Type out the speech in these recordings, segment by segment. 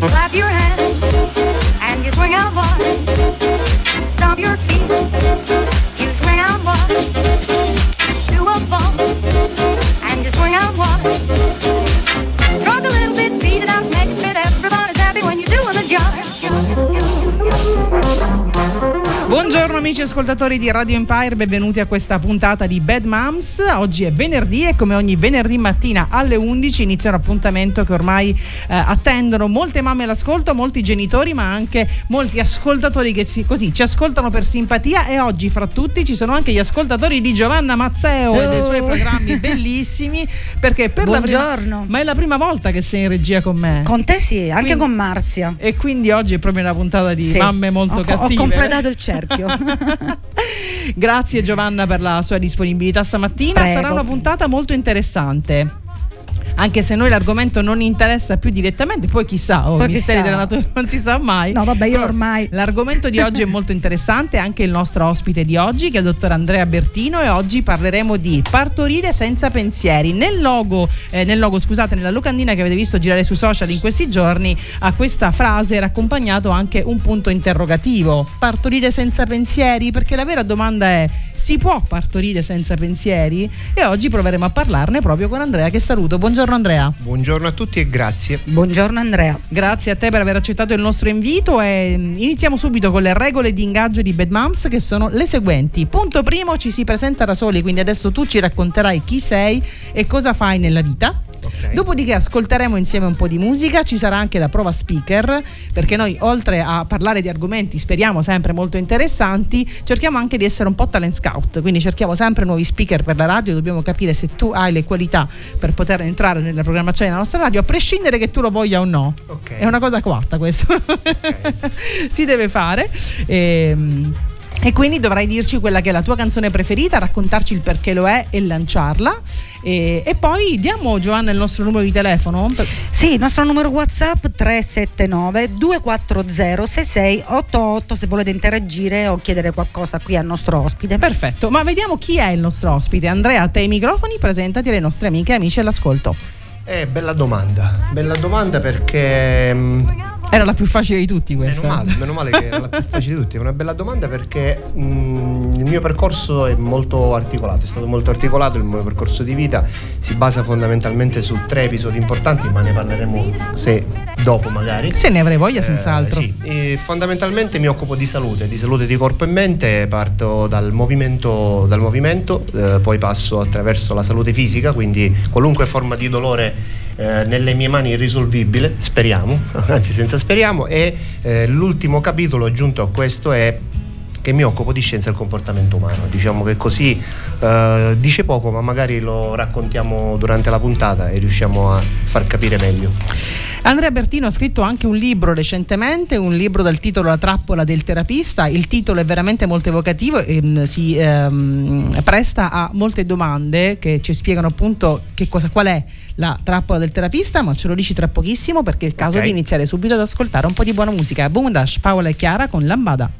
Clap your ascoltatori di Radio Empire, benvenuti a questa puntata di Bad Moms. Oggi è venerdì e come ogni venerdì mattina alle 11 inizia un appuntamento che ormai eh, attendono molte mamme all'ascolto, molti genitori ma anche molti ascoltatori che ci, così, ci ascoltano per simpatia e oggi fra tutti ci sono anche gli ascoltatori di Giovanna Mazzeo e dei suoi Oh. programmi bellissimi perché per la Buongiorno. prima ma è la prima volta che sei in regia con me. Con te sì, anche Quindi- con Marzia. e quindi oggi è proprio una puntata di Sì. mamme molto Ho- ho cattive. completato il cerchio. Grazie Giovanna per la sua disponibilità stamattina. Prego. Sarà una puntata molto interessante. Anche se noi l'argomento non interessa più direttamente, poi chissà, oh, Poi misteri chissà. della natura non si sa mai. No, vabbè, io ormai- L'argomento di oggi è molto interessante, anche il nostro ospite di oggi, che è il dottor Andrea Bertino, e oggi parleremo di partorire senza pensieri. Nel logo, eh, nel logo, scusate, nella locandina che avete visto girare sui social in questi giorni, a questa frase era accompagnato anche un punto interrogativo. Partorire senza pensieri? Perché la vera domanda è: si può partorire senza pensieri? E oggi proveremo a parlarne proprio con Andrea, che saluto. Buongiorno Andrea. Buongiorno a tutti e grazie. Buongiorno Andrea. Grazie a te per aver accettato il nostro invito e iniziamo subito con le regole di ingaggio di Bad Moms che sono le seguenti. Punto primo, ci si presenta da soli, quindi adesso tu ci racconterai chi sei e cosa fai nella vita. Dopodiché ascolteremo insieme un po' di musica, ci sarà anche la prova speaker, perché noi oltre a parlare di argomenti speriamo sempre molto interessanti, cerchiamo anche di essere un po' talent scout, quindi cerchiamo sempre nuovi speaker per la radio, dobbiamo capire se tu hai le qualità per poter entrare nella programmazione della nostra radio, a prescindere che tu lo voglia o no. Ok. È una cosa quatta questo. si deve fare. Ehm, E quindi dovrai dirci quella che è la tua canzone preferita, raccontarci il perché lo è e lanciarla. E, e poi diamo Giovanna il nostro numero di telefono. Sì, il nostro numero WhatsApp 379 240 6688 se volete interagire o chiedere qualcosa qui al nostro ospite. Perfetto, ma vediamo chi è il nostro ospite. Andrea, a te i microfoni, presentati alle nostre amiche e amici all'ascolto. Eh, bella domanda. Bella domanda perché. mm, Era la più facile di tutti Meno questa. male, meno male che era la più facile di tutti. È una bella domanda perché mm, il mio percorso è molto articolato, è stato molto articolato, il mio percorso di vita si basa fondamentalmente su tre episodi importanti, ma ne parleremo se dopo magari. Se ne avrei voglia, Eh, senz'altro. sì, e fondamentalmente mi occupo di salute, di salute di corpo e mente, parto dal movimento, dal movimento eh, poi passo attraverso la salute fisica, quindi qualunque forma di dolore eh, nelle mie mani irrisolvibile, speriamo, anzi senza speriamo, e eh, l'ultimo capitolo aggiunto a questo è che mi occupo di scienza del comportamento umano. Diciamo che così eh, dice poco, ma magari lo raccontiamo durante la puntata e riusciamo a far capire meglio. Andrea Bertino ha scritto anche un libro recentemente, un libro dal titolo La trappola del terapista. Il titolo è veramente molto evocativo e mm, si ehm, presta a molte domande che ci spiegano appunto che cosa, qual è la trappola del terapista, ma ce lo dici tra pochissimo perché è il caso Ok. di iniziare subito ad ascoltare un po' di buona musica. Boomdash, Paola e Chiara con Lambada.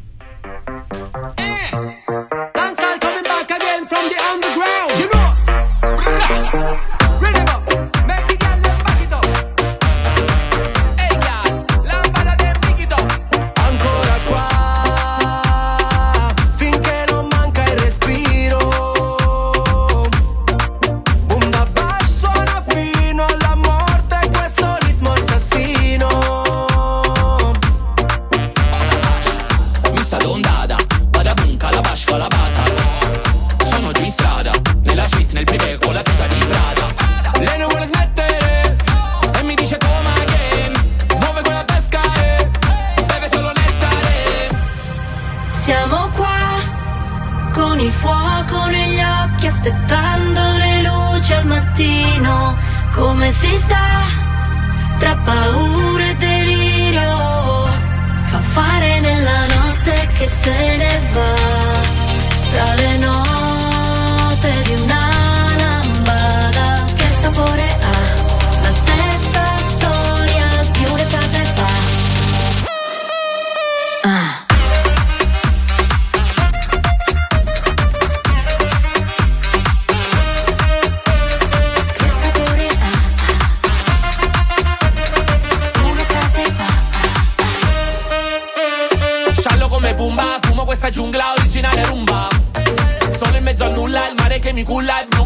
Nulla, il mare che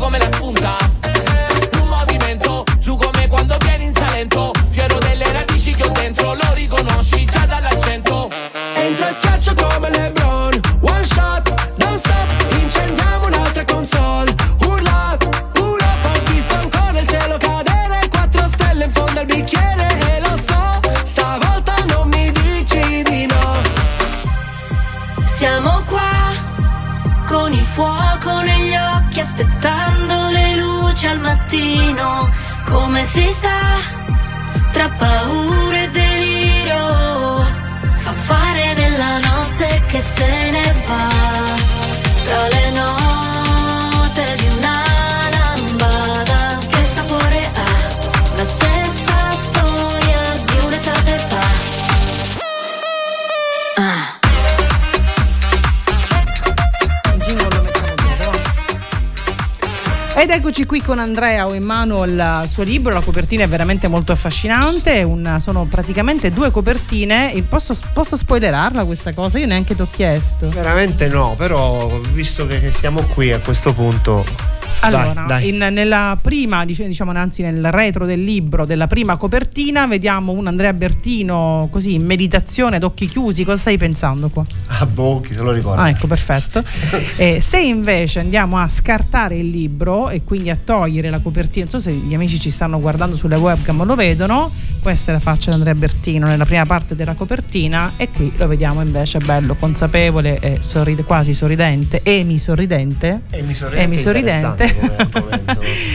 Andrea, ho in mano il suo libro, la copertina è veramente molto affascinante, un- sono praticamente due copertine, posso, posso spoilerarla questa cosa? Io neanche ti ho chiesto. Veramente no, però visto che siamo qui a questo punto... Allora, dai, dai. in- nella prima, diciamo, anzi nel retro del libro, della prima copertina, vediamo un Andrea Bertino così in meditazione ad occhi chiusi. Cosa stai pensando qua? Ah, boh, chi se lo ricorda. Ah, ecco, perfetto. Eh, se invece andiamo a scartare il libro e quindi a togliere la copertina, non so se gli amici ci stanno guardando sulle webcam lo vedono, questa è la faccia di Andrea Bertino nella prima parte della copertina e qui lo vediamo invece bello, consapevole e sorride- quasi sorridente, emi sorridente. E mi sorridente, Emi sorridente. Come,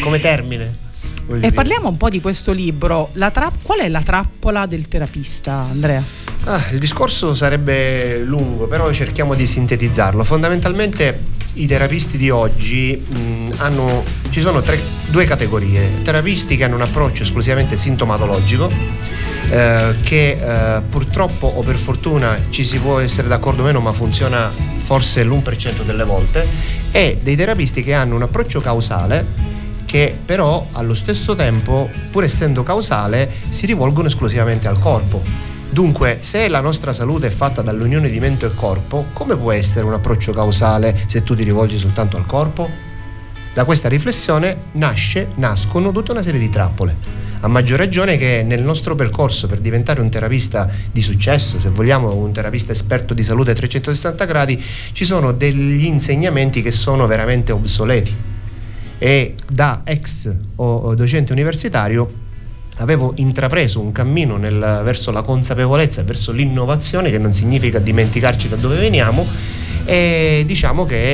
come termine. voglio E dire. parliamo un po' di questo libro. La tra- qual è la trappola del terapista, Andrea? Ah, il discorso sarebbe lungo, però cerchiamo di sintetizzarlo. Fondamentalmente i terapisti di oggi mh, hanno, ci sono tre- due categorie. Terapisti che hanno un approccio esclusivamente sintomatologico, eh, che eh, purtroppo o per fortuna ci si può essere d'accordo o meno, ma funziona forse l'1% delle volte, e dei terapisti che hanno un approccio causale che però allo stesso tempo, pur essendo causale, si rivolgono esclusivamente al corpo. Dunque, se la nostra salute è fatta dall'unione di mente e corpo, come può essere un approccio causale se tu ti rivolgi soltanto al corpo? Da questa riflessione nasce, nascono tutta una serie di trappole. A maggior ragione che nel nostro percorso per diventare un terapista di successo, se vogliamo un terapista esperto di salute a 360 gradi, ci sono degli insegnamenti che sono veramente obsoleti. E da ex docente universitario avevo intrapreso un cammino nel- verso la consapevolezza, verso l'innovazione, che non significa dimenticarci da dove veniamo, e diciamo che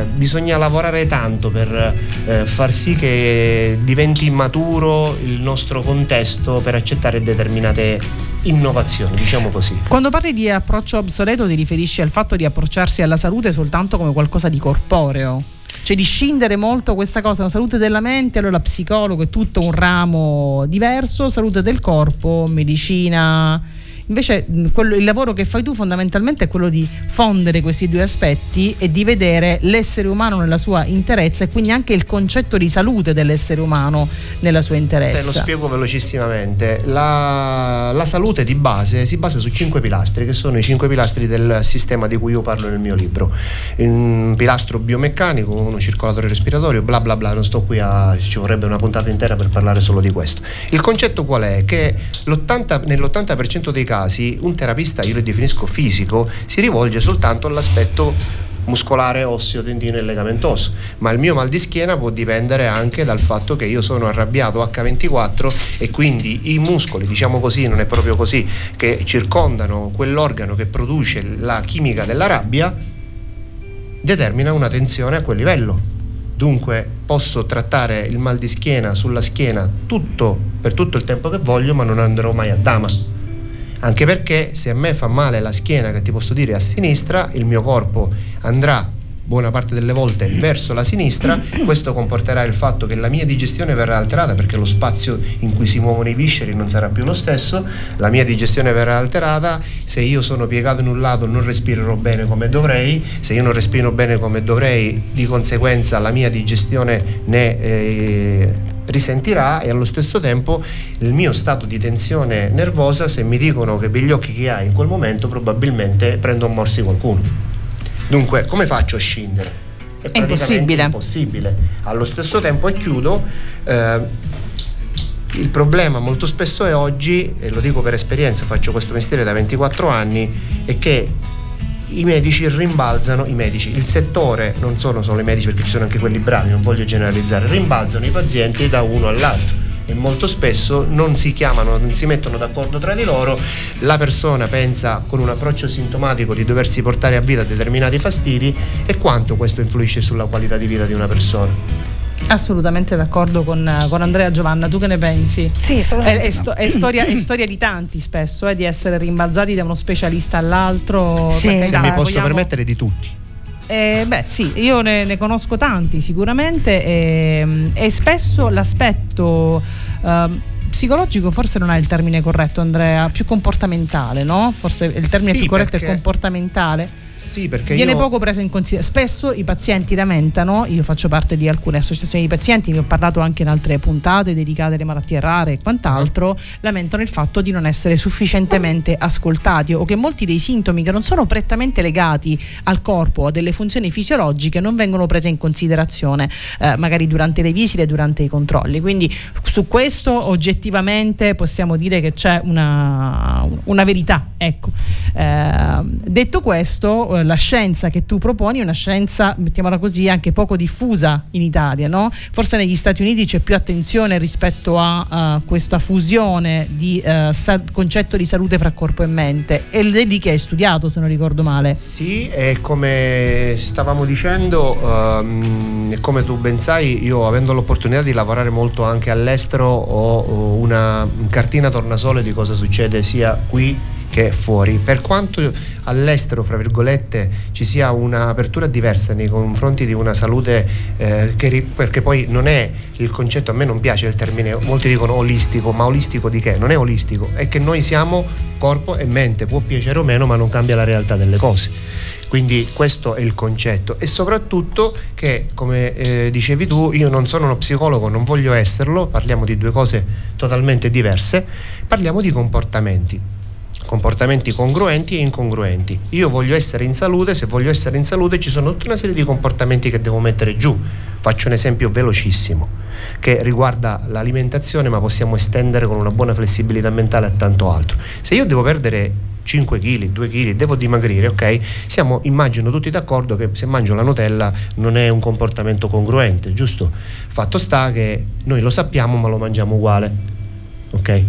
eh, bisogna lavorare tanto per eh, far sì che diventi maturo il nostro contesto per accettare determinate innovazioni, diciamo così. Quando parli di approccio obsoleto ti riferisci al fatto di approcciarsi alla salute soltanto come qualcosa di corporeo? Cioè di scindere molto questa cosa, la salute della mente, allora psicologo è tutto un ramo diverso, salute del corpo, medicina. Invece mh, quello- il lavoro che fai tu fondamentalmente è quello di fondere questi due aspetti e di vedere l'essere umano nella sua interezza e quindi anche il concetto di salute dell'essere umano nella sua interezza. Te lo spiego velocissimamente. La, la salute di base si basa su cinque pilastri, che sono i cinque pilastri del sistema di cui io parlo nel mio libro. Un pilastro biomeccanico, uno circolatore respiratorio, bla bla bla, non sto qui a... ci vorrebbe una puntata intera per parlare solo di questo. Il concetto qual è? Che l'80 nell'80% dei casi un terapista, io lo definisco fisico, si rivolge soltanto all'aspetto muscolare, osseo, tendine e legamentoso, ma il mio mal di schiena può dipendere anche dal fatto che io sono arrabbiato H24 e quindi i muscoli, diciamo così, non è proprio così, che circondano quell'organo che produce la chimica della rabbia, determina una tensione a quel livello. Dunque posso trattare il mal di schiena sulla schiena tutto, per tutto il tempo che voglio, ma non andrò mai a dama. Anche perché se a me fa male la schiena, che ti posso dire a sinistra, il mio corpo andrà buona parte delle volte verso la sinistra, questo comporterà il fatto che la mia digestione verrà alterata perché lo spazio in cui si muovono i visceri non sarà più lo stesso, la mia digestione verrà alterata, se io sono piegato in un lato non respirerò bene come dovrei, se io non respiro bene come dovrei, di conseguenza la mia digestione ne eh, risentirà e allo stesso tempo il mio stato di tensione nervosa se mi dicono che per gli occhi che hai in quel momento probabilmente prendo a morsi qualcuno. Dunque, come faccio a scindere? È, praticamente impossibile. impossibile. Allo stesso tempo, e chiudo, eh, il problema molto spesso è oggi, e lo dico per esperienza, faccio questo mestiere da 24 anni, è che i medici rimbalzano, i medici, il settore, non sono solo i medici perché ci sono anche quelli bravi, non voglio generalizzare, rimbalzano i pazienti da uno all'altro. E molto spesso non si chiamano, non si mettono d'accordo tra di loro, la persona pensa con un approccio sintomatico di doversi portare a vita determinati fastidi e quanto questo influisce sulla qualità di vita di una persona. Assolutamente d'accordo con, con Andrea Giovanna, tu che ne pensi? Sì, sono- È, è sto- è storia, è storia di tanti spesso, eh, di essere rimbalzati da uno specialista all'altro. Sì, Se carità, mi posso vogliamo- permettere di tutti. Eh, beh sì, io ne, ne conosco tanti sicuramente ehm, e spesso l'aspetto ehm, psicologico forse non è il termine corretto Andrea, più comportamentale, no? Forse il termine Sì, più corretto è perché- comportamentale. Sì, perché Viene io... poco preso in considerazione. Spesso i pazienti lamentano, io faccio parte di alcune associazioni di pazienti, ne ho parlato anche in altre puntate dedicate alle malattie rare e quant'altro, lamentano il fatto di non essere sufficientemente ascoltati o che molti dei sintomi che non sono prettamente legati al corpo o a delle funzioni fisiologiche non vengono prese in considerazione eh, magari durante le visite e durante i controlli. Quindi su questo oggettivamente possiamo dire che c'è una, una verità. Ecco. Eh, detto questo, eh, la scienza che tu proponi è una scienza, mettiamola così, anche poco diffusa in Italia, no? Forse negli Stati Uniti c'è più attenzione rispetto a, eh, questa fusione di eh, sa- concetto di salute fra corpo e mente. E è lì che hai studiato, se non ricordo male. Sì, e come stavamo dicendo, e come tu ben sai, io avendo l'opportunità di lavorare molto anche all'estero ho ho una cartina tornasole di cosa succede sia qui che fuori. Per quanto all'estero, fra virgolette, ci sia un'apertura diversa nei confronti di una salute eh, che perché poi non è il concetto, a me non piace il termine, molti dicono olistico, ma olistico di che? Non è olistico, è che noi siamo corpo e mente, può piacere o meno, ma non cambia la realtà delle cose. Quindi questo è il concetto e soprattutto che, come eh, dicevi tu, io non sono uno psicologo, non voglio esserlo, parliamo di due cose totalmente diverse, parliamo di comportamenti comportamenti congruenti e incongruenti. Io voglio essere in salute, se voglio essere in salute ci sono tutta una serie di comportamenti che devo mettere giù. Faccio un esempio velocissimo che riguarda l'alimentazione, ma possiamo estendere con una buona flessibilità mentale a tanto altro. Se io devo perdere 5 kg, 2 kg, devo dimagrire, ok? Siamo, immagino tutti d'accordo che se mangio la Nutella non è un comportamento congruente, giusto? Fatto sta che noi lo sappiamo ma lo mangiamo uguale, ok?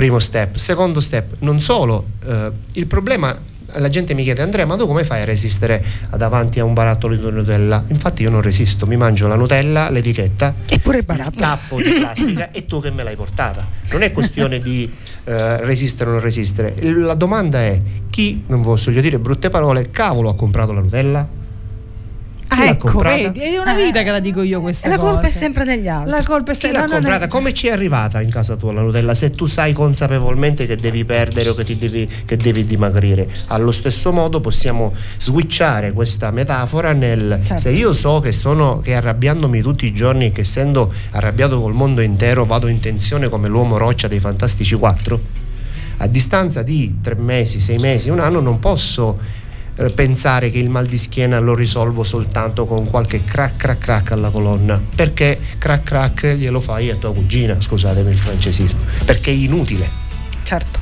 Primo step. Secondo step, non solo, eh, il problema, la gente mi chiede Andrea ma tu come fai a resistere davanti a un barattolo di Nutella? Infatti io non resisto, mi mangio la Nutella, l'etichetta, Eppure il tappo di plastica e tu che me l'hai portata. Non è questione di eh, resistere o non resistere. La domanda è chi, non voglio dire brutte parole, cavolo ha comprato la Nutella? Chi Ah, l'ha ecco, vedi, è una vita che la dico io questa E la colpa è sempre degli altri. La colpa è Chi sempre l'ha no, no. comprata? Come ci è arrivata in casa tua la Nutella? Se tu sai consapevolmente che devi perdere o che, ti devi, che devi dimagrire. Allo stesso modo possiamo switchare questa metafora nel Certo. se io so che sono che arrabbiandomi tutti i giorni, che essendo arrabbiato col mondo intero, vado in tensione come l'uomo roccia dei Fantastici 4, a distanza di tre mesi, sei mesi, un anno, non posso eh, pensare che il mal di schiena lo risolvo soltanto con qualche crack crack crack alla colonna perché crack crack glielo fai a tua cugina scusatemi il francesismo perché è inutile Certo.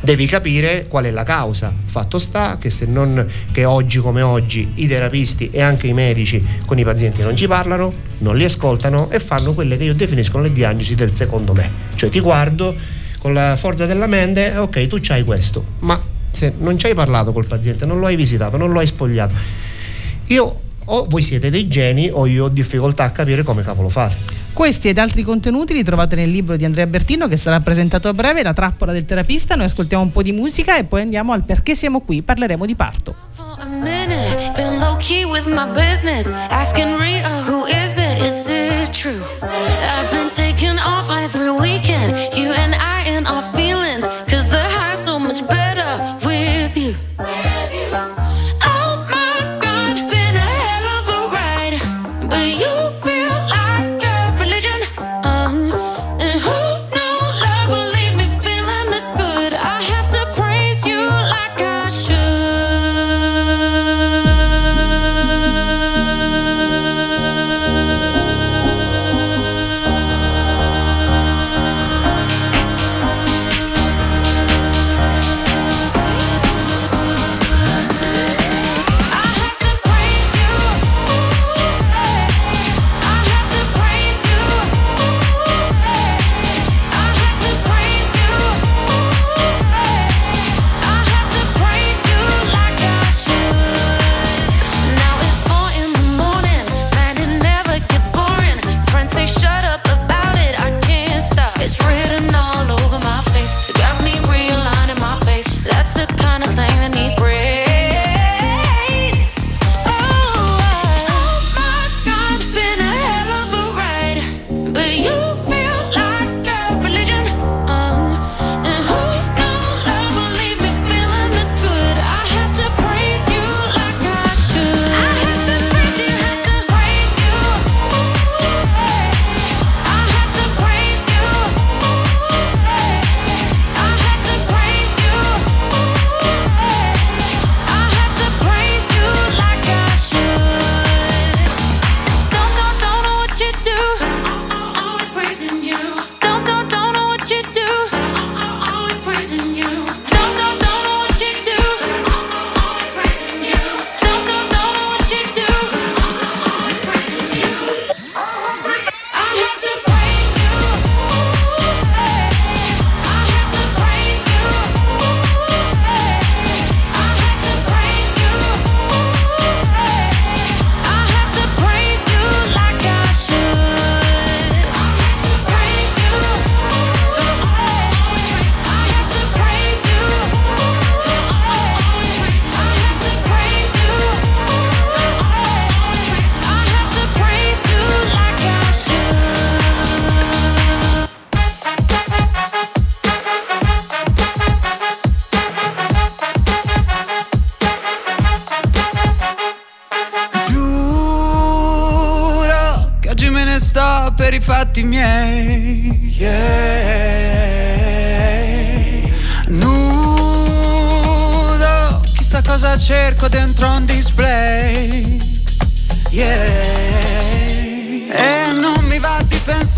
devi capire qual è la causa. Fatto sta che se non che oggi come oggi i terapisti e anche i medici con i pazienti non ci parlano, non li ascoltano e fanno quelle che io definisco le diagnosi del secondo me. Cioè ti guardo con la forza della mente, ok, tu c'hai questo, ma se non ci hai parlato col paziente, non lo hai visitato, non lo hai spogliato. Io o voi siete dei geni o io ho difficoltà a capire come cavolo fate. Questi ed altri contenuti li trovate nel libro di Andrea Bertino che sarà presentato a breve, La trappola del terapista. Noi ascoltiamo un po' di musica e poi andiamo al perché siamo qui, parleremo di parto. For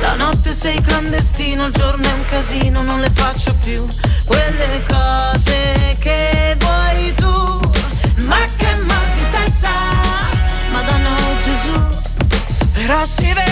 La notte sei clandestino, il giorno è un casino, non le faccio più quelle cose che vuoi tu. Ma che mal di testa, Madonna oh Gesù. Però si vede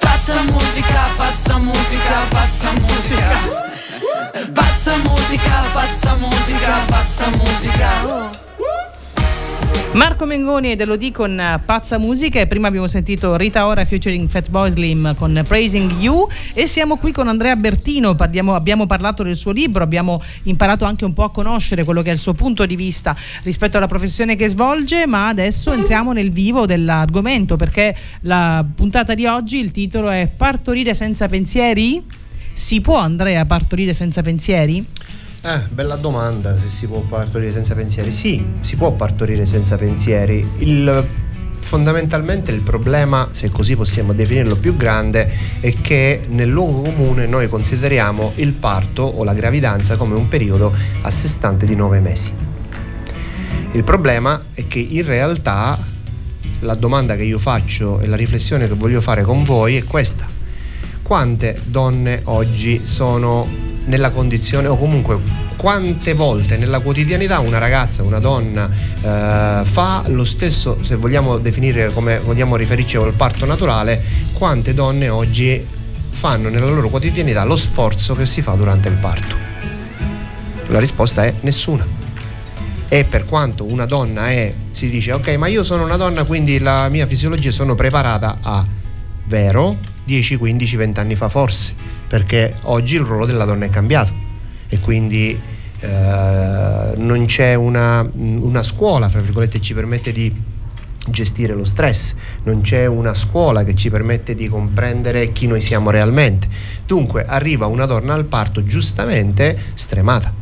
Pazza musica, pazza musica, pazza musica. Pazza musica, pazza musica, pazza musica. Marco Mengoni ed Elodie con eh, Pazza Musica e prima abbiamo sentito Rita Ora featuring Fatboy Slim con Praising You e siamo qui con Andrea Bertino, parliamo- abbiamo parlato del suo libro, abbiamo imparato anche un po' a conoscere quello che è il suo punto di vista rispetto alla professione che svolge, ma adesso entriamo nel vivo dell'argomento perché la puntata di oggi il titolo è Partorire senza pensieri? Si può Andrea partorire senza pensieri? Eh, bella domanda se si può partorire senza pensieri. Sì, si può partorire senza pensieri. Il- fondamentalmente il problema, se così possiamo definirlo più grande, è che nel luogo comune noi consideriamo il parto o la gravidanza come un periodo a sé stante di nove mesi. Il problema è che in realtà la domanda che io faccio e la riflessione che voglio fare con voi è questa. Quante donne oggi sono nella condizione o comunque quante volte nella quotidianità una ragazza, una donna eh, fa lo stesso, se vogliamo definire come vogliamo riferirci al parto naturale, quante donne oggi fanno nella loro quotidianità lo sforzo che si fa durante il parto? La risposta è nessuna. E per quanto una donna è, si dice ok, ma io sono una donna, quindi la mia fisiologia sono preparata a vero 10, 15, 20 anni fa forse, perché oggi il ruolo della donna è cambiato e quindi eh, non c'è una, una scuola, fra virgolette, che ci permette di gestire lo stress, non c'è una scuola che ci permette di comprendere chi noi siamo realmente. Dunque arriva una donna al parto giustamente stremata.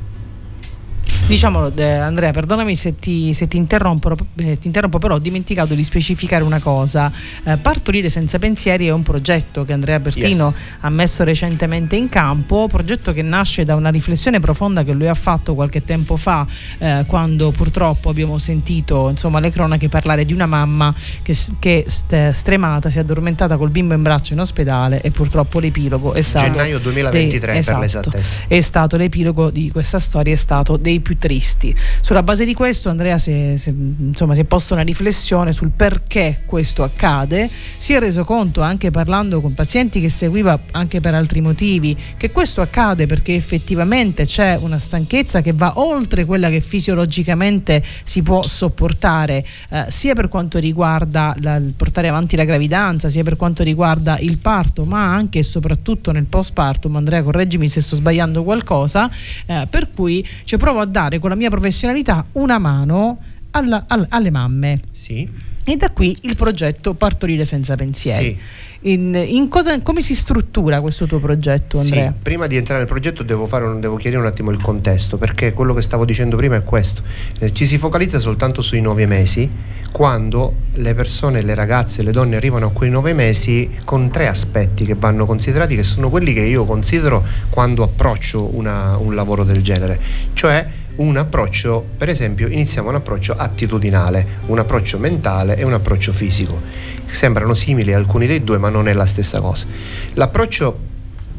Diciamolo, eh, Andrea, perdonami se ti, se ti, interrompo, eh, ti interrompo, però ho dimenticato di specificare una cosa. Eh, Partorire senza pensieri è un progetto che Andrea Bertino Yes. ha messo recentemente in campo, progetto che nasce da una riflessione profonda che lui ha fatto qualche tempo fa, eh, quando purtroppo abbiamo sentito insomma, le cronache parlare di una mamma che, che st- stremata si è addormentata col bimbo in braccio in ospedale e purtroppo l'epilogo è stato... Gennaio 2023 per esatto, l'esattezza. è stato l'epilogo di questa storia, è stato dei più tristi. Sulla base di questo Andrea si è- insomma, si è posto una riflessione sul perché questo accade, si è reso conto anche parlando con pazienti che seguiva anche per altri motivi che questo accade perché effettivamente c'è una stanchezza che va oltre quella che fisiologicamente si può sopportare, eh, sia per quanto riguarda la- il portare avanti la gravidanza, sia per quanto riguarda il parto, ma anche e soprattutto nel postpartum. Andrea, correggimi se sto sbagliando qualcosa, eh, per cui ci provo a dare con la mia professionalità una mano alla- al- alle mamme. Sì. E da qui il progetto Partorire senza pensieri. Sì. In, in cosa- come si struttura questo tuo progetto, Sì, Andrea? prima di entrare nel progetto devo, fare un- devo chiarire un attimo il contesto, perché quello che stavo dicendo prima è questo. Eh, ci si focalizza soltanto sui nove mesi, quando le persone, le ragazze, le donne arrivano a quei nove mesi con tre aspetti che vanno considerati, che sono quelli che io considero quando approccio una- un lavoro del genere. Cioè un approccio, per esempio, iniziamo un approccio attitudinale, un approccio mentale e un approccio fisico. Sembrano simili alcuni dei due, ma non è la stessa cosa. L'approccio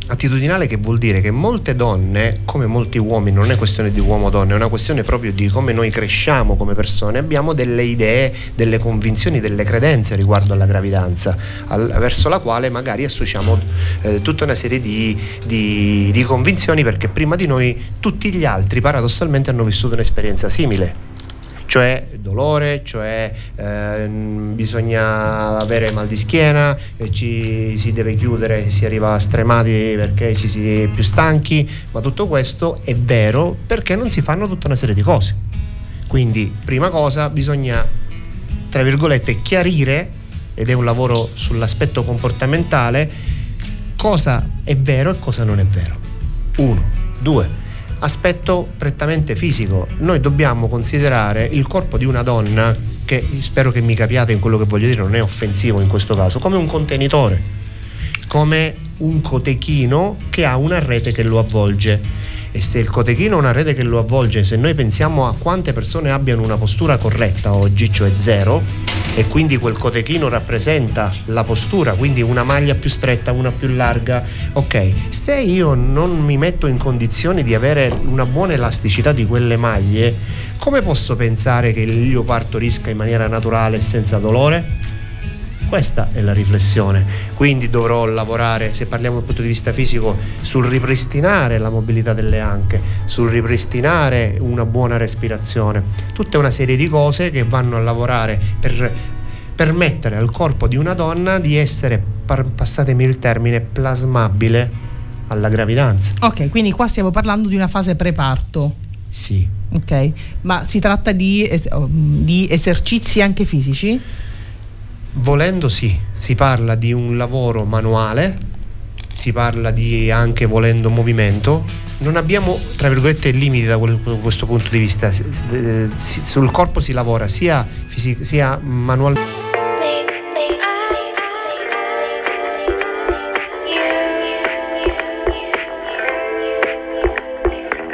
attitudinale che vuol dire che molte donne, come molti uomini, non è questione di uomo-donna, è una questione proprio di come noi cresciamo come persone, abbiamo delle idee, delle convinzioni, delle credenze riguardo alla gravidanza, al- verso la quale magari associamo eh, tutta una serie di, di- di convinzioni perché prima di noi tutti gli altri paradossalmente hanno vissuto un'esperienza simile cioè dolore, cioè ehm, bisogna avere mal di schiena, ci si deve chiudere, si arriva stremati perché ci si è più stanchi, ma tutto questo è vero perché non si fanno tutta una serie di cose. Quindi, prima cosa, bisogna, tra virgolette, chiarire, ed è un lavoro sull'aspetto comportamentale, cosa è vero e cosa non è vero. Uno, due aspetto prettamente fisico. Noi dobbiamo considerare il corpo di una donna, che spero che mi capiate in quello che voglio dire, non è offensivo in questo caso, come un contenitore, come un cotechino che ha una rete che lo avvolge. E se il cotechino ha una rete che lo avvolge, se noi pensiamo a quante persone abbiano una postura corretta oggi, cioè zero, e quindi quel cotechino rappresenta la postura, quindi una maglia più stretta, una più larga, ok, se io non mi metto in condizioni di avere una buona elasticità di quelle maglie, come posso pensare che io partorisca in maniera naturale e senza dolore? Questa è la riflessione. Quindi dovrò lavorare, se parliamo dal punto di vista fisico, sul ripristinare la mobilità delle anche, sul ripristinare una buona respirazione. Tutta una serie di cose che vanno a lavorare per permettere al corpo di una donna di essere, passatemi il termine, plasmabile alla gravidanza. Ok, quindi qua stiamo parlando di una fase preparto. Sì. Ok, ma si tratta di, es- di esercizi anche fisici? Volendo sì, si parla di un lavoro manuale, si parla di anche volendo movimento. Non abbiamo, tra virgolette, limiti da questo punto di vista. Eh, Sul corpo si lavora sia, fisi- sia manualmente.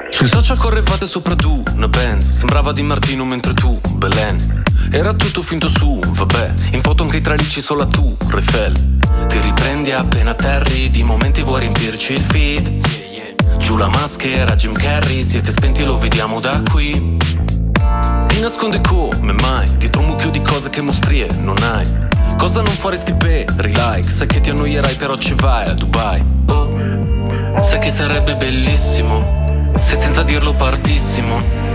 Sui social correvate sopra tu, una Benz Sembrava di Martino mentre tu, Belen Era tutto finto su, vabbè. In foto anche i tralicci solo tu, Refel Ti riprendi appena atterri Di momenti vuoi riempirci il feed. Giù la maschera, Jim Carrey Siete spenti lo vediamo da qui. Ti nascondi come mai? Dietro un mucchio di cose che mostrie non hai. Cosa non faresti per like Sai che ti annoierai però ci vai a Dubai. Oh. Sai che sarebbe bellissimo se senza dirlo partissimo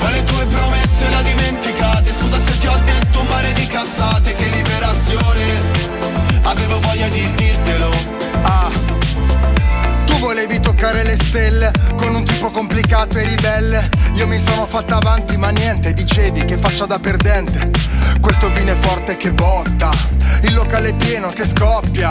ma le tue promesse la dimenticate. Scusa se ti ho detto un mare di cazzate. Che liberazione. Avevo voglia di dirtelo. Ah. Volevi toccare le stelle Con un tipo complicato e ribelle. Io mi sono fatta avanti ma niente Dicevi che faccia da perdente. Questo vino è forte che botta. Il locale è pieno che scoppia.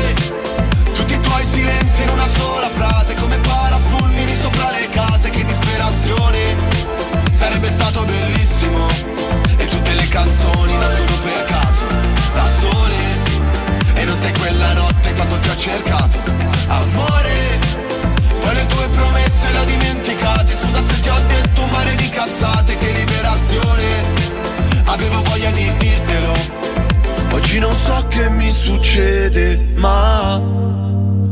Tutti i tuoi silenzi in una sola frase, come parafulmini sopra le case, che disperazione. Sarebbe stato bellissimo. E tutte le canzoni nascono per caso, da sole. E non sei quella notte quando ti ho cercato, amore. Poi le tue promesse le ho dimenticate Scusa se ti ho detto un mare di cazzate Che liberazione Avevo voglia di dirtelo Oggi non so che mi succede Ma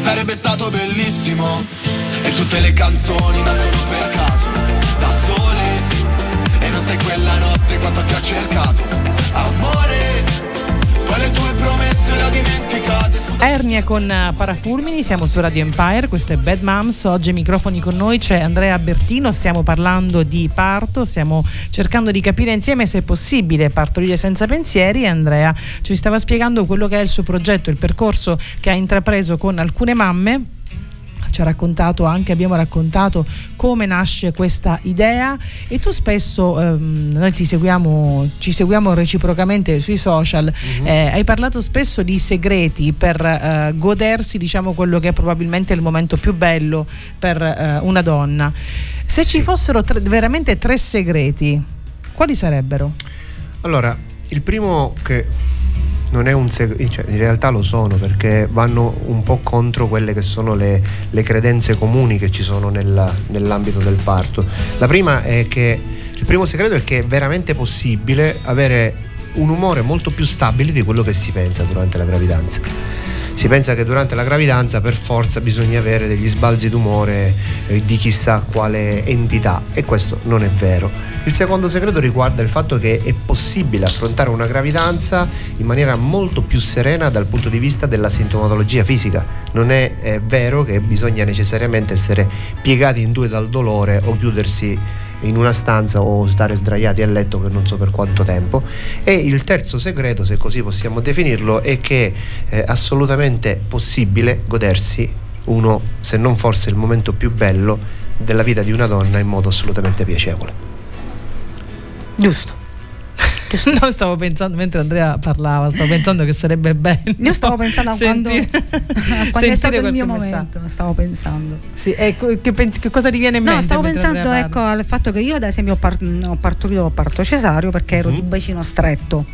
Sarebbe stato bellissimo. E tutte le canzoni nascono per caso, da sole. E non sei quella notte quanto Ernia con eh, Parafulmini, siamo su Radio Empire, questo è Bad Moms, oggi ai microfoni con noi c'è Andrea Bertino, stiamo parlando di parto, stiamo cercando di capire insieme se è possibile partorire senza pensieri. Andrea ci stava spiegando quello che è il suo progetto, il percorso che ha intrapreso con alcune mamme ci ha raccontato anche, abbiamo raccontato come nasce questa idea e tu spesso, ehm, noi ti seguiamo, ci seguiamo reciprocamente sui social, eh, hai parlato spesso di segreti per eh, godersi diciamo quello che è probabilmente il momento più bello per eh, una donna. Se ci fossero tre- veramente tre segreti, quali sarebbero? Allora, il primo che non è un segreto, cioè in realtà lo sono perché vanno un po' contro quelle che sono le, le credenze comuni che ci sono nella- nell'ambito del parto. La prima è che il primo segreto è che è veramente possibile avere un umore molto più stabile di quello che si pensa durante la gravidanza. Si pensa che durante la gravidanza per forza bisogna avere degli sbalzi d'umore eh, di chissà quale entità e questo non è vero. Il secondo segreto riguarda il fatto che è possibile affrontare una gravidanza in maniera molto più serena dal punto di vista della sintomatologia fisica. Non è, è vero che bisogna necessariamente essere piegati in due dal dolore o chiudersi in una stanza o stare sdraiati a letto per non so per quanto tempo. E il terzo segreto, se così possiamo definirlo, è che è assolutamente possibile godersi uno, se non forse il momento più bello della vita di una donna in modo assolutamente piacevole. Giusto. No, stavo pensando mentre Andrea parlava, stavo pensando che sarebbe bello. Io stavo pensando a quando, sentire- a quando è stato il mio messaggio. momento, stavo pensando. Sì, ecco, che, pensi- che cosa ti viene in mente? No, stavo pensando ecco, al fatto che io ad esempio ho, par- ho partorito parto cesareo perché ero Mhm. di bacino stretto.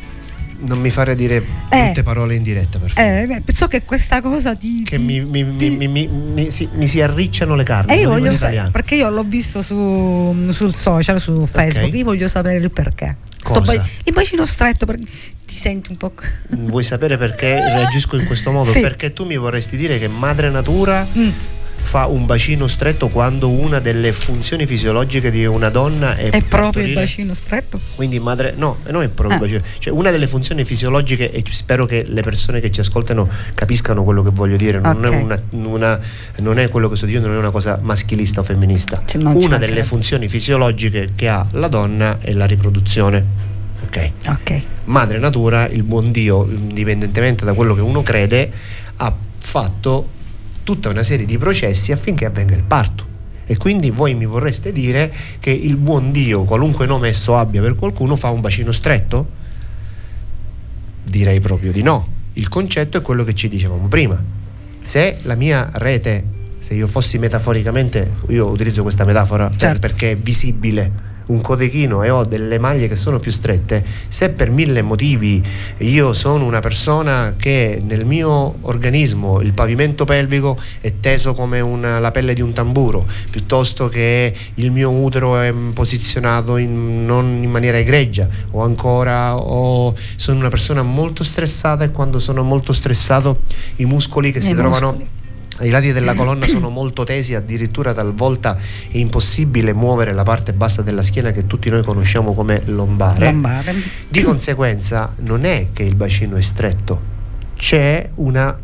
Non mi fare dire Eh. brutte parole in diretta, per favore. Eh, so che questa cosa ti... Che ti- mi, mi- ti- mi- mi- mi si, mi si arricciano le carni. E io voglio sapere, italiano. perché io l'ho visto su, sul social, su Facebook, io voglio sapere il perché. Sto ba- il bacino stretto, perché ti senti un po'... Vuoi sapere perché reagisco in questo modo? Sì. Perché tu mi vorresti dire che madre natura Mm. Fa un bacino stretto quando una delle funzioni fisiologiche di una donna è, È proprio il bacino stretto? Quindi madre, no, non è proprio il Ah. bacino. Cioè, una delle funzioni fisiologiche, e spero che le persone che ci ascoltano capiscano quello che voglio dire, non, Ok. è, una, una- non è quello che sto dicendo, non è una cosa maschilista o femminista. Manca Una delle funzioni fisiologiche che ha la donna è la riproduzione. Ok. Ok. Madre natura, il buon Dio, indipendentemente da quello che uno crede, ha fatto tutta una serie di processi affinché avvenga il parto. E quindi voi mi vorreste dire che il buon Dio, qualunque nome esso abbia per qualcuno, fa un bacino stretto? Direi proprio di no. Il concetto è quello che ci dicevamo prima. Se la mia rete, se io fossi metaforicamente, io utilizzo questa metafora Certo. perché è visibile, un cotechino e ho delle maglie che sono più strette, se per mille motivi io sono una persona che nel mio organismo il pavimento pelvico è teso come una- la pelle di un tamburo, piuttosto che il mio utero è posizionato in- non in maniera egregia, o ancora o sono una persona molto stressata e quando sono molto stressato i muscoli che I si trovano ai lati della colonna sono molto tesi, addirittura talvolta è impossibile muovere la parte bassa della schiena che tutti noi conosciamo come lombare. Lombare. Di conseguenza non è che il bacino è stretto, c'è una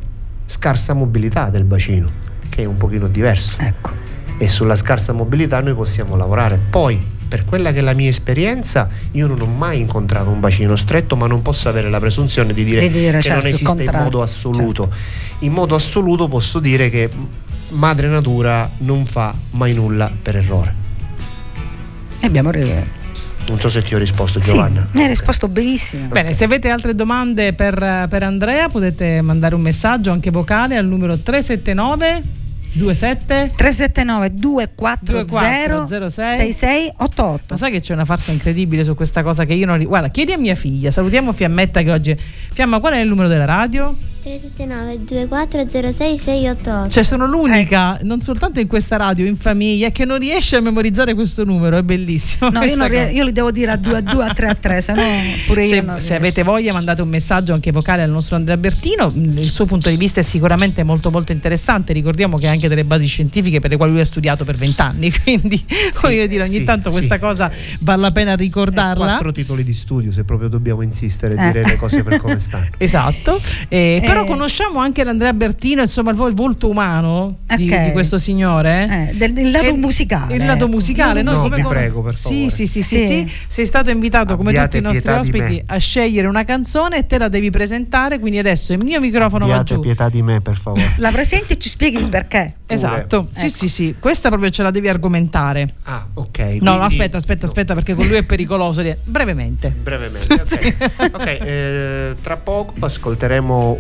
scarsa mobilità del bacino, che è un pochino diverso. Ecco. E sulla scarsa mobilità noi possiamo lavorare. Poi, per quella che è la mia esperienza, io non ho mai incontrato un bacino stretto, ma non posso avere la presunzione di dire, Di dire, che certo, non esiste in modo assoluto. In modo assoluto posso dire che madre natura non fa mai nulla per errore. E abbiamo ri- Non so se ti ho risposto Sì, Giovanna. mi hai risposto benissimo. Bene, se avete altre domande per, per Andrea potete mandare un messaggio anche vocale al numero 379 27 379 240 2406. 6688. Ma sai che c'è una farsa incredibile su questa cosa che io non... Guarda, chiedi a mia figlia, salutiamo Fiammetta che oggi... Fiamma, qual è il numero della radio? 379 2406 688 Cioè sono l'unica, non soltanto in questa radio, in famiglia, che non riesce a memorizzare questo numero, è bellissimo. No, io, questa non rie- cosa. io li devo dire a 2 a 2 a 3 a 3, se no pure io Se, non se avete voglia mandate un messaggio anche vocale al nostro Andrea Bertino, il suo punto di vista è sicuramente molto molto interessante, ricordiamo che ha anche delle basi scientifiche per le quali lui ha studiato per vent'anni, quindi voglio dire ogni sì, tanto questa sì. cosa vale la pena ricordarla. Quattro titoli di studio, se proprio dobbiamo insistere e Eh. dire le cose per come stanno. Esatto, Eh, però Eh. conosciamo anche l'Andrea Bertino, insomma il, vo- il volto umano di, Ok. di questo signore. Eh, del, del lato E- musicale. Il lato musicale, no? No, Come ti come- prego, per sì, favore. sì, sì, sì, Sì. sì. Sei stato invitato come Abbiate tutti i nostri ospiti a scegliere una canzone e te la devi presentare, quindi adesso il mio microfono va Abbiate giù. pietà di me, per favore. La presenti e ci spieghi il perché. Esatto, sì, Ecco. sì, sì, questa proprio ce la devi argomentare. Ah, ok. No, quindi- no, aspetta, aspetta, aspetta, perché con lui è pericoloso. Brevemente. Brevemente, ok. Ok, eh, tra poco ascolteremo.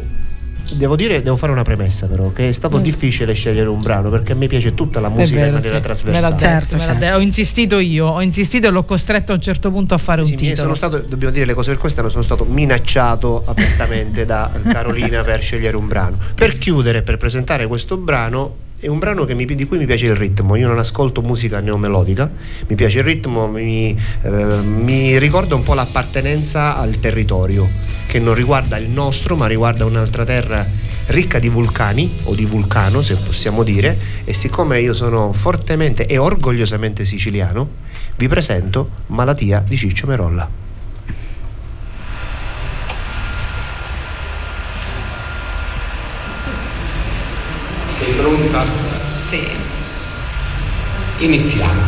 Devo dire, devo fare una premessa però, che è stato difficile scegliere un brano perché a me piace tutta la musica Mm. È in vero, maniera sì. trasversale. Me l'ha detto, Certo, me l'ha certo. detto. Ho insistito io, ho insistito e l'ho costretto a un certo punto a fare un Sì, mi- titolo. sono stato, dobbiamo dire le cose per quest'anno, sono stato minacciato apertamente da Carolina per scegliere un brano. Per chiudere, per presentare questo brano, è un brano mi- di cui mi piace il ritmo. Io non ascolto musica neomelodica, mi piace il ritmo, mi, eh, mi ricorda un po' l'appartenenza al territorio, che non riguarda il nostro, ma riguarda un'altra terra ricca di vulcani o di vulcano, se possiamo dire, e siccome io sono fortemente e orgogliosamente siciliano, vi presento Malatia di Ciccio Merolla. Sei pronta? Sì. Iniziamo.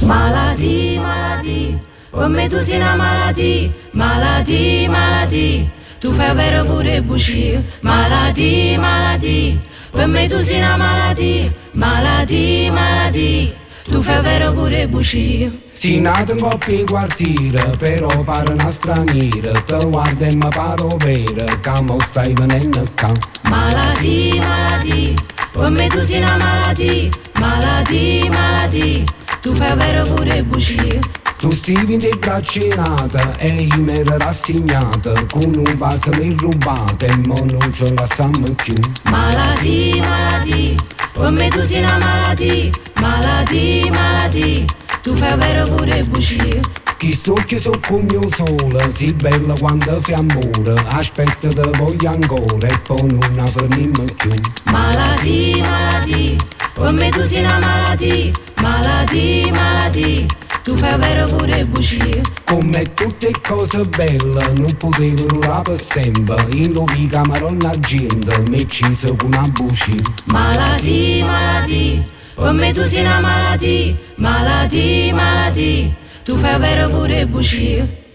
Maladie, maladie, per me tu sei una maladie, maladie, maladie, tu fai vero pure bugie, maladie, maladie, per me tu sei una maladie, maladie, maladie, tu fai vero pure bugie. Si nato in coppia in quartiere, però pare una straniera, te guarda e mi paro vera, che mo stai venendo qua. Maladie, maladie, per me tu sei una maladie, maladie, maladie, tu fai vero pure bugie. Tu stivi in braccinata e io mi ero rassegnata, con un vaso mi rubate e mo non ce la lasciamo più. Maladie, maladie, per me tu sei una maladie, maladie, maladie, tu fai vero pure bugie. Chi stocchi so con mio sole, si bella quando fi amore, aspetta te voglio ancora e poi non avvenimmo più. Maladie, maladie, per me tu sei una maladie, maladie, maladie, tu fai vero pure bugie. Come tutte cose belle non potevo durare per sempre In lo vica maronna gente mi ucciso con una buci Maladie, maladie, per me tu sei una maladie, maladie, maladie, tu fai vero pure bugie.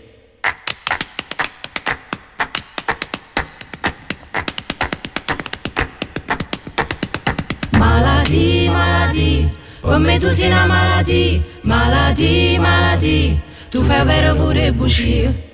Me tu sei una maladie, maladie, maladie, tu fai vero pure bugie.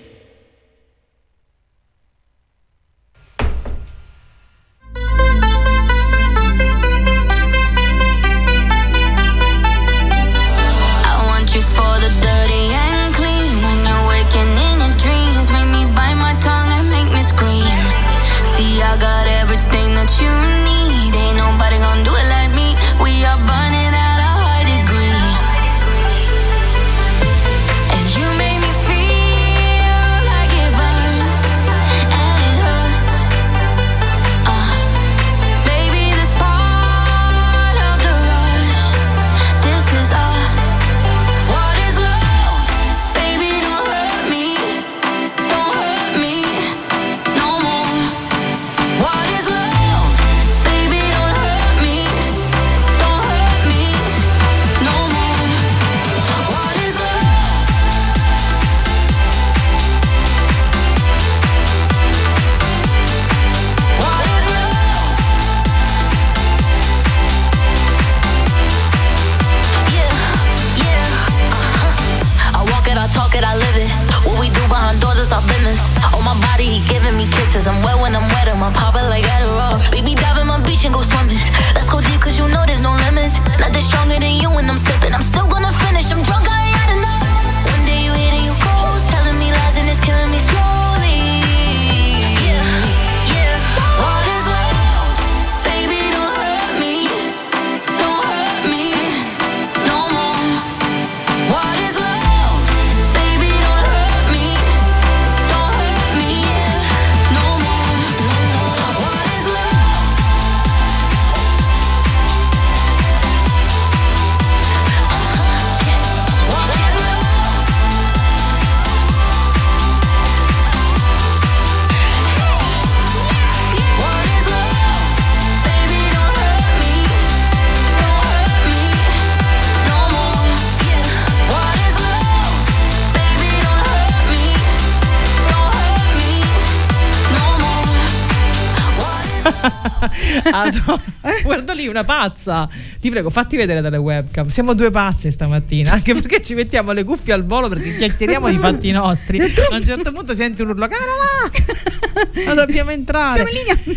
don't Guarda lì, una pazza. Ti prego, fatti vedere dalle webcam. Siamo due pazze stamattina, anche perché ci mettiamo le cuffie al volo perché chiacchieriamo di fatti nostri. A un certo punto senti un urlo, cara là! Dobbiamo entrare.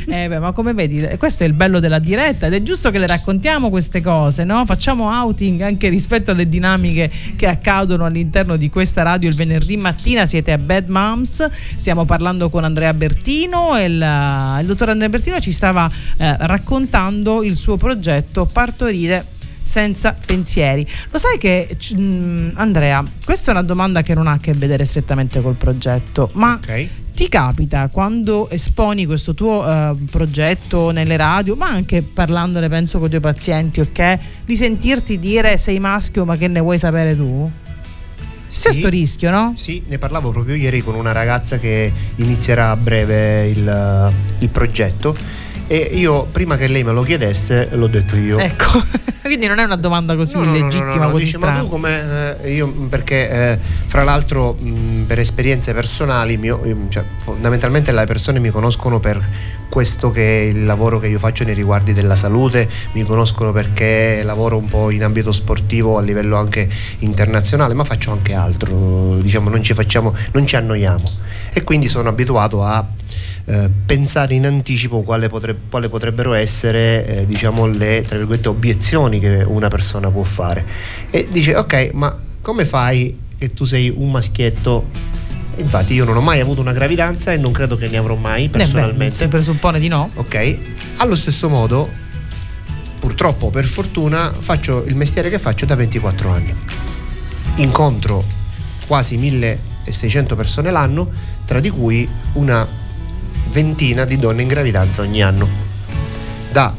Eh beh, ma come vedi, questo è il bello della diretta ed è giusto che le raccontiamo queste cose, no? Facciamo outing anche rispetto alle dinamiche che accadono all'interno di questa radio il venerdì mattina. Siete a Bad Moms, stiamo parlando con Andrea Bertino e il, il dottor Andrea Bertino ci stava eh, raccontando il suo progetto Partorire senza pensieri. Lo sai che mh, Andrea, questa è una domanda che non ha a che vedere strettamente col progetto, ma ti capita quando esponi questo tuo eh, progetto nelle radio, ma anche parlandone penso con i tuoi pazienti, ok? Di sentirti dire sei maschio ma che ne vuoi sapere tu? C'è sto rischio, no? Sì, ne parlavo proprio ieri con una ragazza che inizierà a breve il, il progetto e io prima che lei me lo chiedesse l'ho detto io. Ecco, quindi non è una domanda così No, no, no, illegittima, no, no, così dice, ma tu come eh, io perché eh, fra l'altro mh, per esperienze personali mio- io, cioè, fondamentalmente le persone mi conoscono per questo che è il lavoro che io faccio nei riguardi della salute mi conoscono perché lavoro un po' in ambito sportivo a livello anche internazionale ma faccio anche altro diciamo non ci facciamo non ci annoiamo. E quindi sono abituato a eh, pensare in anticipo quale, potre- quale potrebbero essere eh, diciamo le tra virgolette obiezioni che una persona può fare. E dice ok ma come fai che tu sei un maschietto? Infatti io non ho mai avuto una gravidanza e non credo che ne avrò mai Eh beh, personalmente. si presuppone di no. ok. Allo stesso modo purtroppo per fortuna faccio il mestiere che faccio da 24 anni. Incontro quasi 1600 persone l'anno tra di cui una ventina di donne in gravidanza ogni anno. Da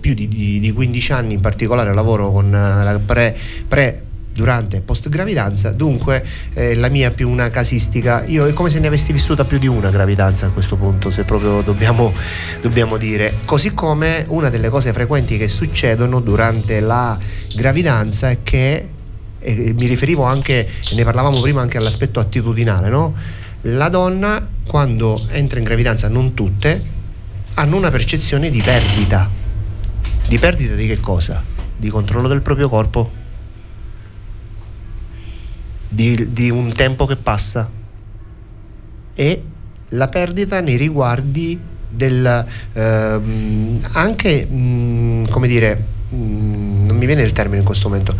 più di, di- di 15 anni in particolare lavoro con eh, la pre, pre durante e post gravidanza. Dunque eh, la mia più una casistica. Io è come se ne avessi vissuta più di una gravidanza a questo punto se proprio dobbiamo, dobbiamo dire. Così come una delle cose frequenti che succedono durante la gravidanza è che e mi riferivo anche, ne parlavamo prima anche all'aspetto attitudinale, no? La donna quando entra in gravidanza, non tutte, hanno una percezione di perdita. Di perdita di che cosa? Di controllo del proprio corpo? Di, di un tempo che passa? E la perdita nei riguardi del ehm, anche mm, come dire mm, non mi viene il termine in questo momento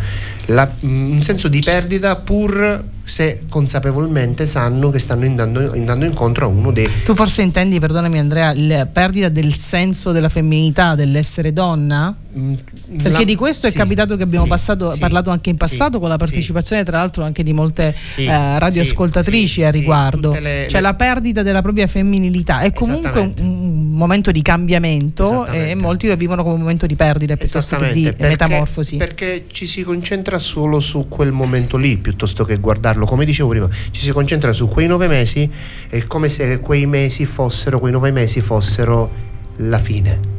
la- mm, un senso di perdita pur se consapevolmente sanno che stanno andando, andando incontro a uno dei Tu forse intendi, perdonami Andrea, la perdita del senso della femminilità, dell'essere donna? Perché la- di questo sì, è capitato che abbiamo sì, passato- sì, parlato anche in passato con la partecipazione tra l'altro anche di molte eh, radioascoltatrici a riguardo. le- cioè le- la perdita della propria femminilità è comunque un, un momento di cambiamento e molti lo vivono come un momento di perdita piuttosto che di perché- metamorfosi. Perché ci si concentra solo su quel momento lì piuttosto che guardarlo, come dicevo prima, ci si concentra su quei nove mesi, è come se quei mesi fossero, quei nove mesi fossero la fine.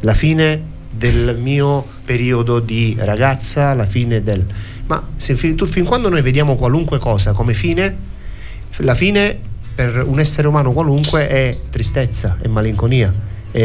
La fine del mio periodo di ragazza, la fine del... Ma se tu- fin quando noi vediamo qualunque cosa come fine, la fine per un essere umano qualunque è tristezza, è malinconia, è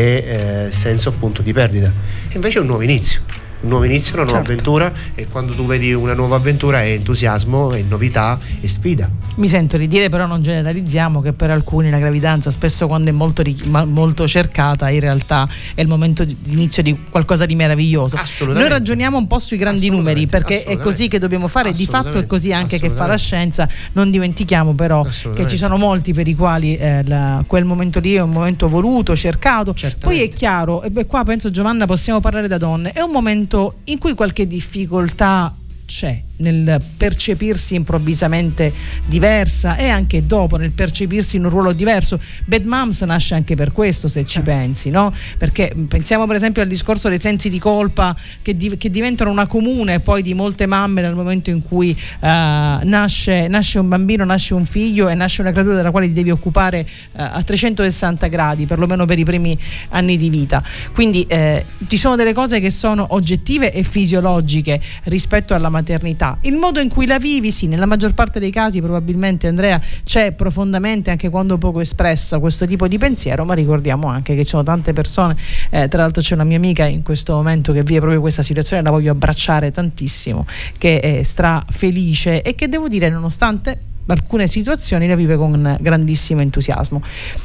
eh, senso appunto di perdita. Invece è un nuovo inizio. Un nuovo inizio, una nuova Certo. avventura e quando tu vedi una nuova avventura è entusiasmo, è novità e sfida. Mi sento di dire, però non generalizziamo, che per alcuni la gravidanza, spesso quando è molto, ri- ma- molto cercata, in realtà è il momento di inizio di qualcosa di meraviglioso. Noi Assolutamente. ragioniamo un po' sui grandi numeri, perché è così che dobbiamo fare, di fatto è così anche che fa la scienza. Non dimentichiamo però che ci sono molti per i quali eh, la- quel momento lì è un momento voluto, cercato. Poi è chiaro, e beh, qua penso Giovanna possiamo parlare da donne, è un momento in cui qualche difficoltà c'è nel percepirsi improvvisamente diversa e anche dopo nel percepirsi in un ruolo diverso. Bad Moms nasce anche per questo se ci pensi, no? Perché pensiamo per esempio al discorso dei sensi di colpa che, di- che diventano una comune poi di molte mamme nel momento in cui eh, nasce, nasce un bambino, nasce un figlio e nasce una creatura della quale ti devi occupare eh, a 360 gradi, perlomeno per i primi anni di vita. Quindi eh, ci sono delle cose che sono oggettive e fisiologiche rispetto alla maternità. Il modo in cui la vivi, sì, nella maggior parte dei casi probabilmente Andrea c'è profondamente, anche quando poco espressa, questo tipo di pensiero, ma ricordiamo anche che ci sono tante persone, eh, tra l'altro c'è una mia amica in questo momento che vive proprio questa situazione, la voglio abbracciare tantissimo, che è stra felice e che devo dire nonostante alcune situazioni la vive con grandissimo entusiasmo.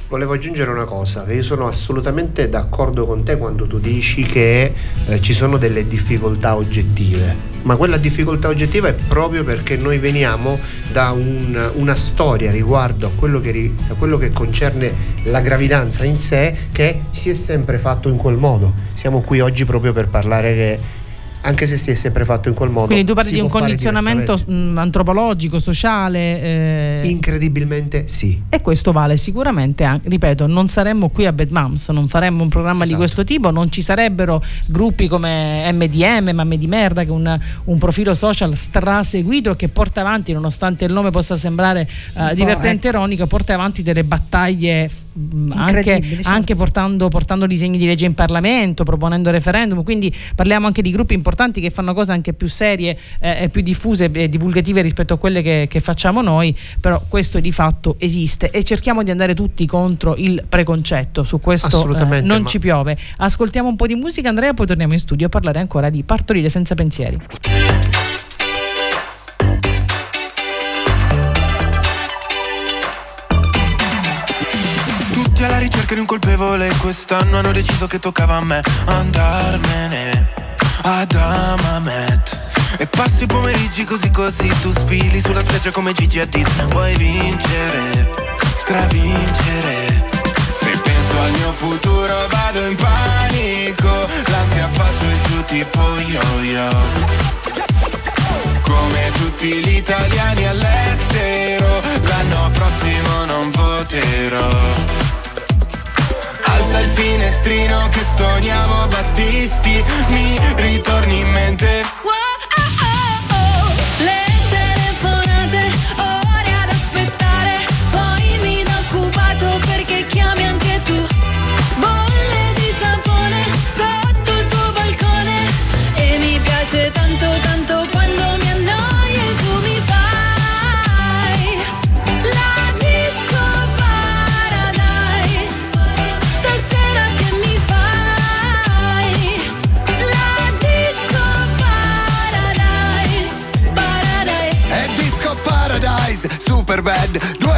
Volevo aggiungere una cosa, io sono assolutamente d'accordo con te quando tu dici che eh, ci sono delle difficoltà oggettive, ma quella difficoltà oggettiva è proprio perché noi veniamo da un- una storia riguardo a quello, che, a quello che concerne la gravidanza in sé che si è sempre fatto in quel modo. Siamo qui oggi proprio per parlare che anche se si è sempre fatto in quel modo. Quindi tu parli di un condizionamento mh, antropologico, sociale. eh, Incredibilmente sì. E questo vale sicuramente, anche, ripeto, non saremmo qui a Bad Moms, non faremmo un programma Esatto. di questo tipo, non ci sarebbero gruppi come MDM, Mamme di Merda, che è un, un profilo social straseguito che porta avanti, nonostante il nome possa sembrare po', divertente e ironico, porta avanti delle battaglie mh, anche, certo. anche portando, portando disegni di legge in Parlamento, proponendo referendum, quindi parliamo anche di gruppi importanti che fanno cose anche più serie eh, e più diffuse e divulgative rispetto a quelle che, che facciamo noi, però questo di fatto esiste e cerchiamo di andare tutti contro il preconcetto, su questo eh, Assolutamente, non ma- ci piove. Ascoltiamo un po' di musica Andrea, poi torniamo in studio a parlare ancora di partorire senza pensieri. Tutti alla ricerca di un colpevole Quest'anno hanno deciso che toccava a me Andarmene ad Amamet. E passi i pomeriggi così così Tu sfili sulla spiaggia come Gigi Hadid. Vuoi vincere, stravincere. Se penso al mio futuro vado in panico. L'ansia fa su e giù tipo yo-yo. Come tutti gli italiani all'estero, l'anno prossimo non voterò. Alza il finestrino che stoniamo Battisti, mi ritorni in mente.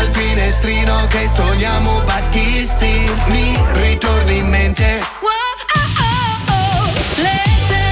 Il finestrino che stoniamo Battisti. Mi ritorni in mente. Le telefonate,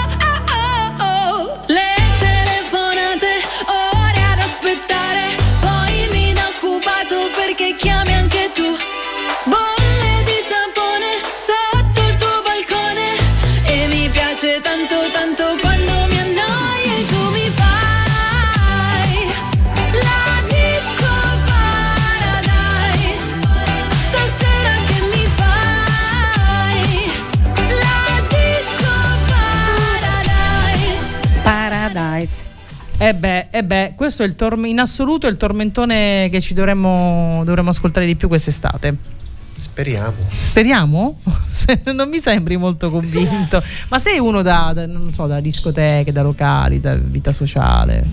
E beh, e beh, questo è il torme- in assoluto è il tormentone che ci dovremmo, dovremmo ascoltare di più quest'estate. Speriamo. Speriamo? non mi sembri molto convinto. Ma sei uno da, da- non so, da discoteche, da locali, da vita sociale.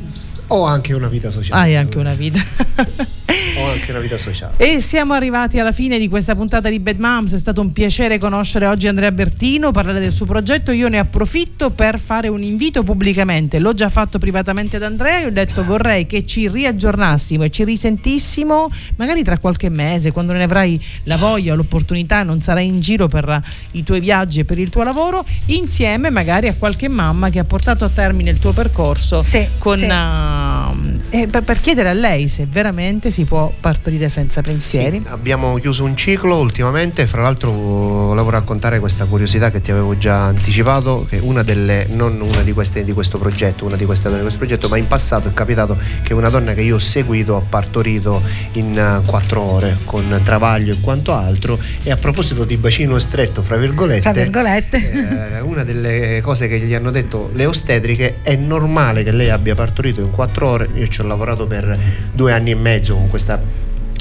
Ho anche una vita sociale. Hai anche una vita. Ho anche una vita sociale. E siamo arrivati alla fine di questa puntata di Bad Moms. È stato un piacere conoscere oggi Andrea Bertino, parlare del suo progetto. Io ne approfitto per fare un invito pubblicamente. L'ho già fatto privatamente ad Andrea. Io ho detto vorrei che ci riaggiornassimo e ci risentissimo magari tra qualche mese, quando ne avrai la voglia o l'opportunità, non sarai in giro per i tuoi viaggi e per il tuo lavoro, insieme magari a qualche mamma che ha portato a termine il tuo percorso con, sì. ah, eh, per, per chiedere a lei se veramente si può partorire senza pensieri. Abbiamo chiuso un ciclo ultimamente, fra l'altro volevo raccontare questa curiosità che ti avevo già anticipato, che una delle, non una di queste di questo progetto, una di queste donne di questo progetto, ma in passato è capitato che una donna che io ho seguito ha partorito in eh, quattro ore con travaglio e quanto altro e a proposito di bacino stretto, fra virgolette, Tra virgolette. eh, una delle cose che gli hanno detto le ostetriche è normale che lei abbia partorito in quattro ore, io ci ho lavorato per due anni e mezzo con questa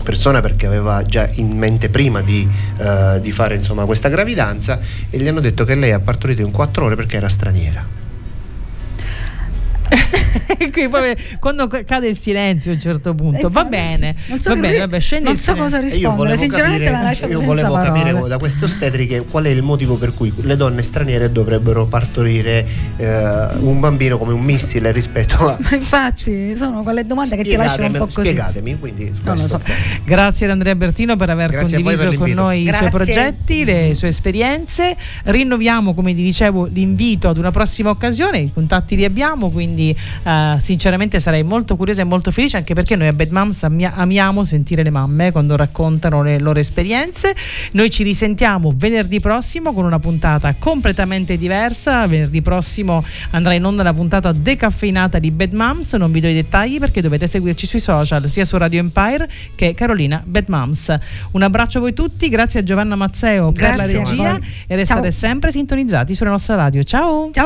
persona perché aveva già in mente prima di, eh, di fare insomma, questa gravidanza e gli hanno detto che lei ha partorito in quattro ore perché era straniera. Qui poi, quando cade il silenzio a un certo punto, va bene, non so va bene, vabbè, scendi non so cosa io rispondere, volevo sinceramente capire, la lascio io volevo parole. capire da queste ostetriche qual è il motivo per cui le donne straniere dovrebbero partorire eh, un bambino come un missile rispetto a... Ma infatti sono quelle domande che ti lasciano un po' così. Spiegatemi, quindi Non lo so. Grazie ad Andrea Bertino per aver Grazie condiviso per con noi i suoi Grazie. progetti, le sue esperienze. Rinnoviamo, come vi dicevo, l'invito ad una prossima occasione. I contatti li abbiamo, quindi eh, sinceramente sarei molto curiosa e molto felice, anche perché noi a Bad Moms amia- amiamo sentire le mamme quando raccontano le loro esperienze. Noi ci risentiamo venerdì prossimo con una puntata completamente diversa. Venerdì prossimo andrà in onda la puntata decaffeinata di Bad Moms. Non vi do i dettagli perché dovete seguirci sui social, sia su Radio Empire che Carolina Bad Moms. Un abbraccio a voi tutti, grazie a Giovanna Mazzeo per la Grazie regia e restate Ciao. sempre sintonizzati sulla nostra radio. Ciao! Ciao.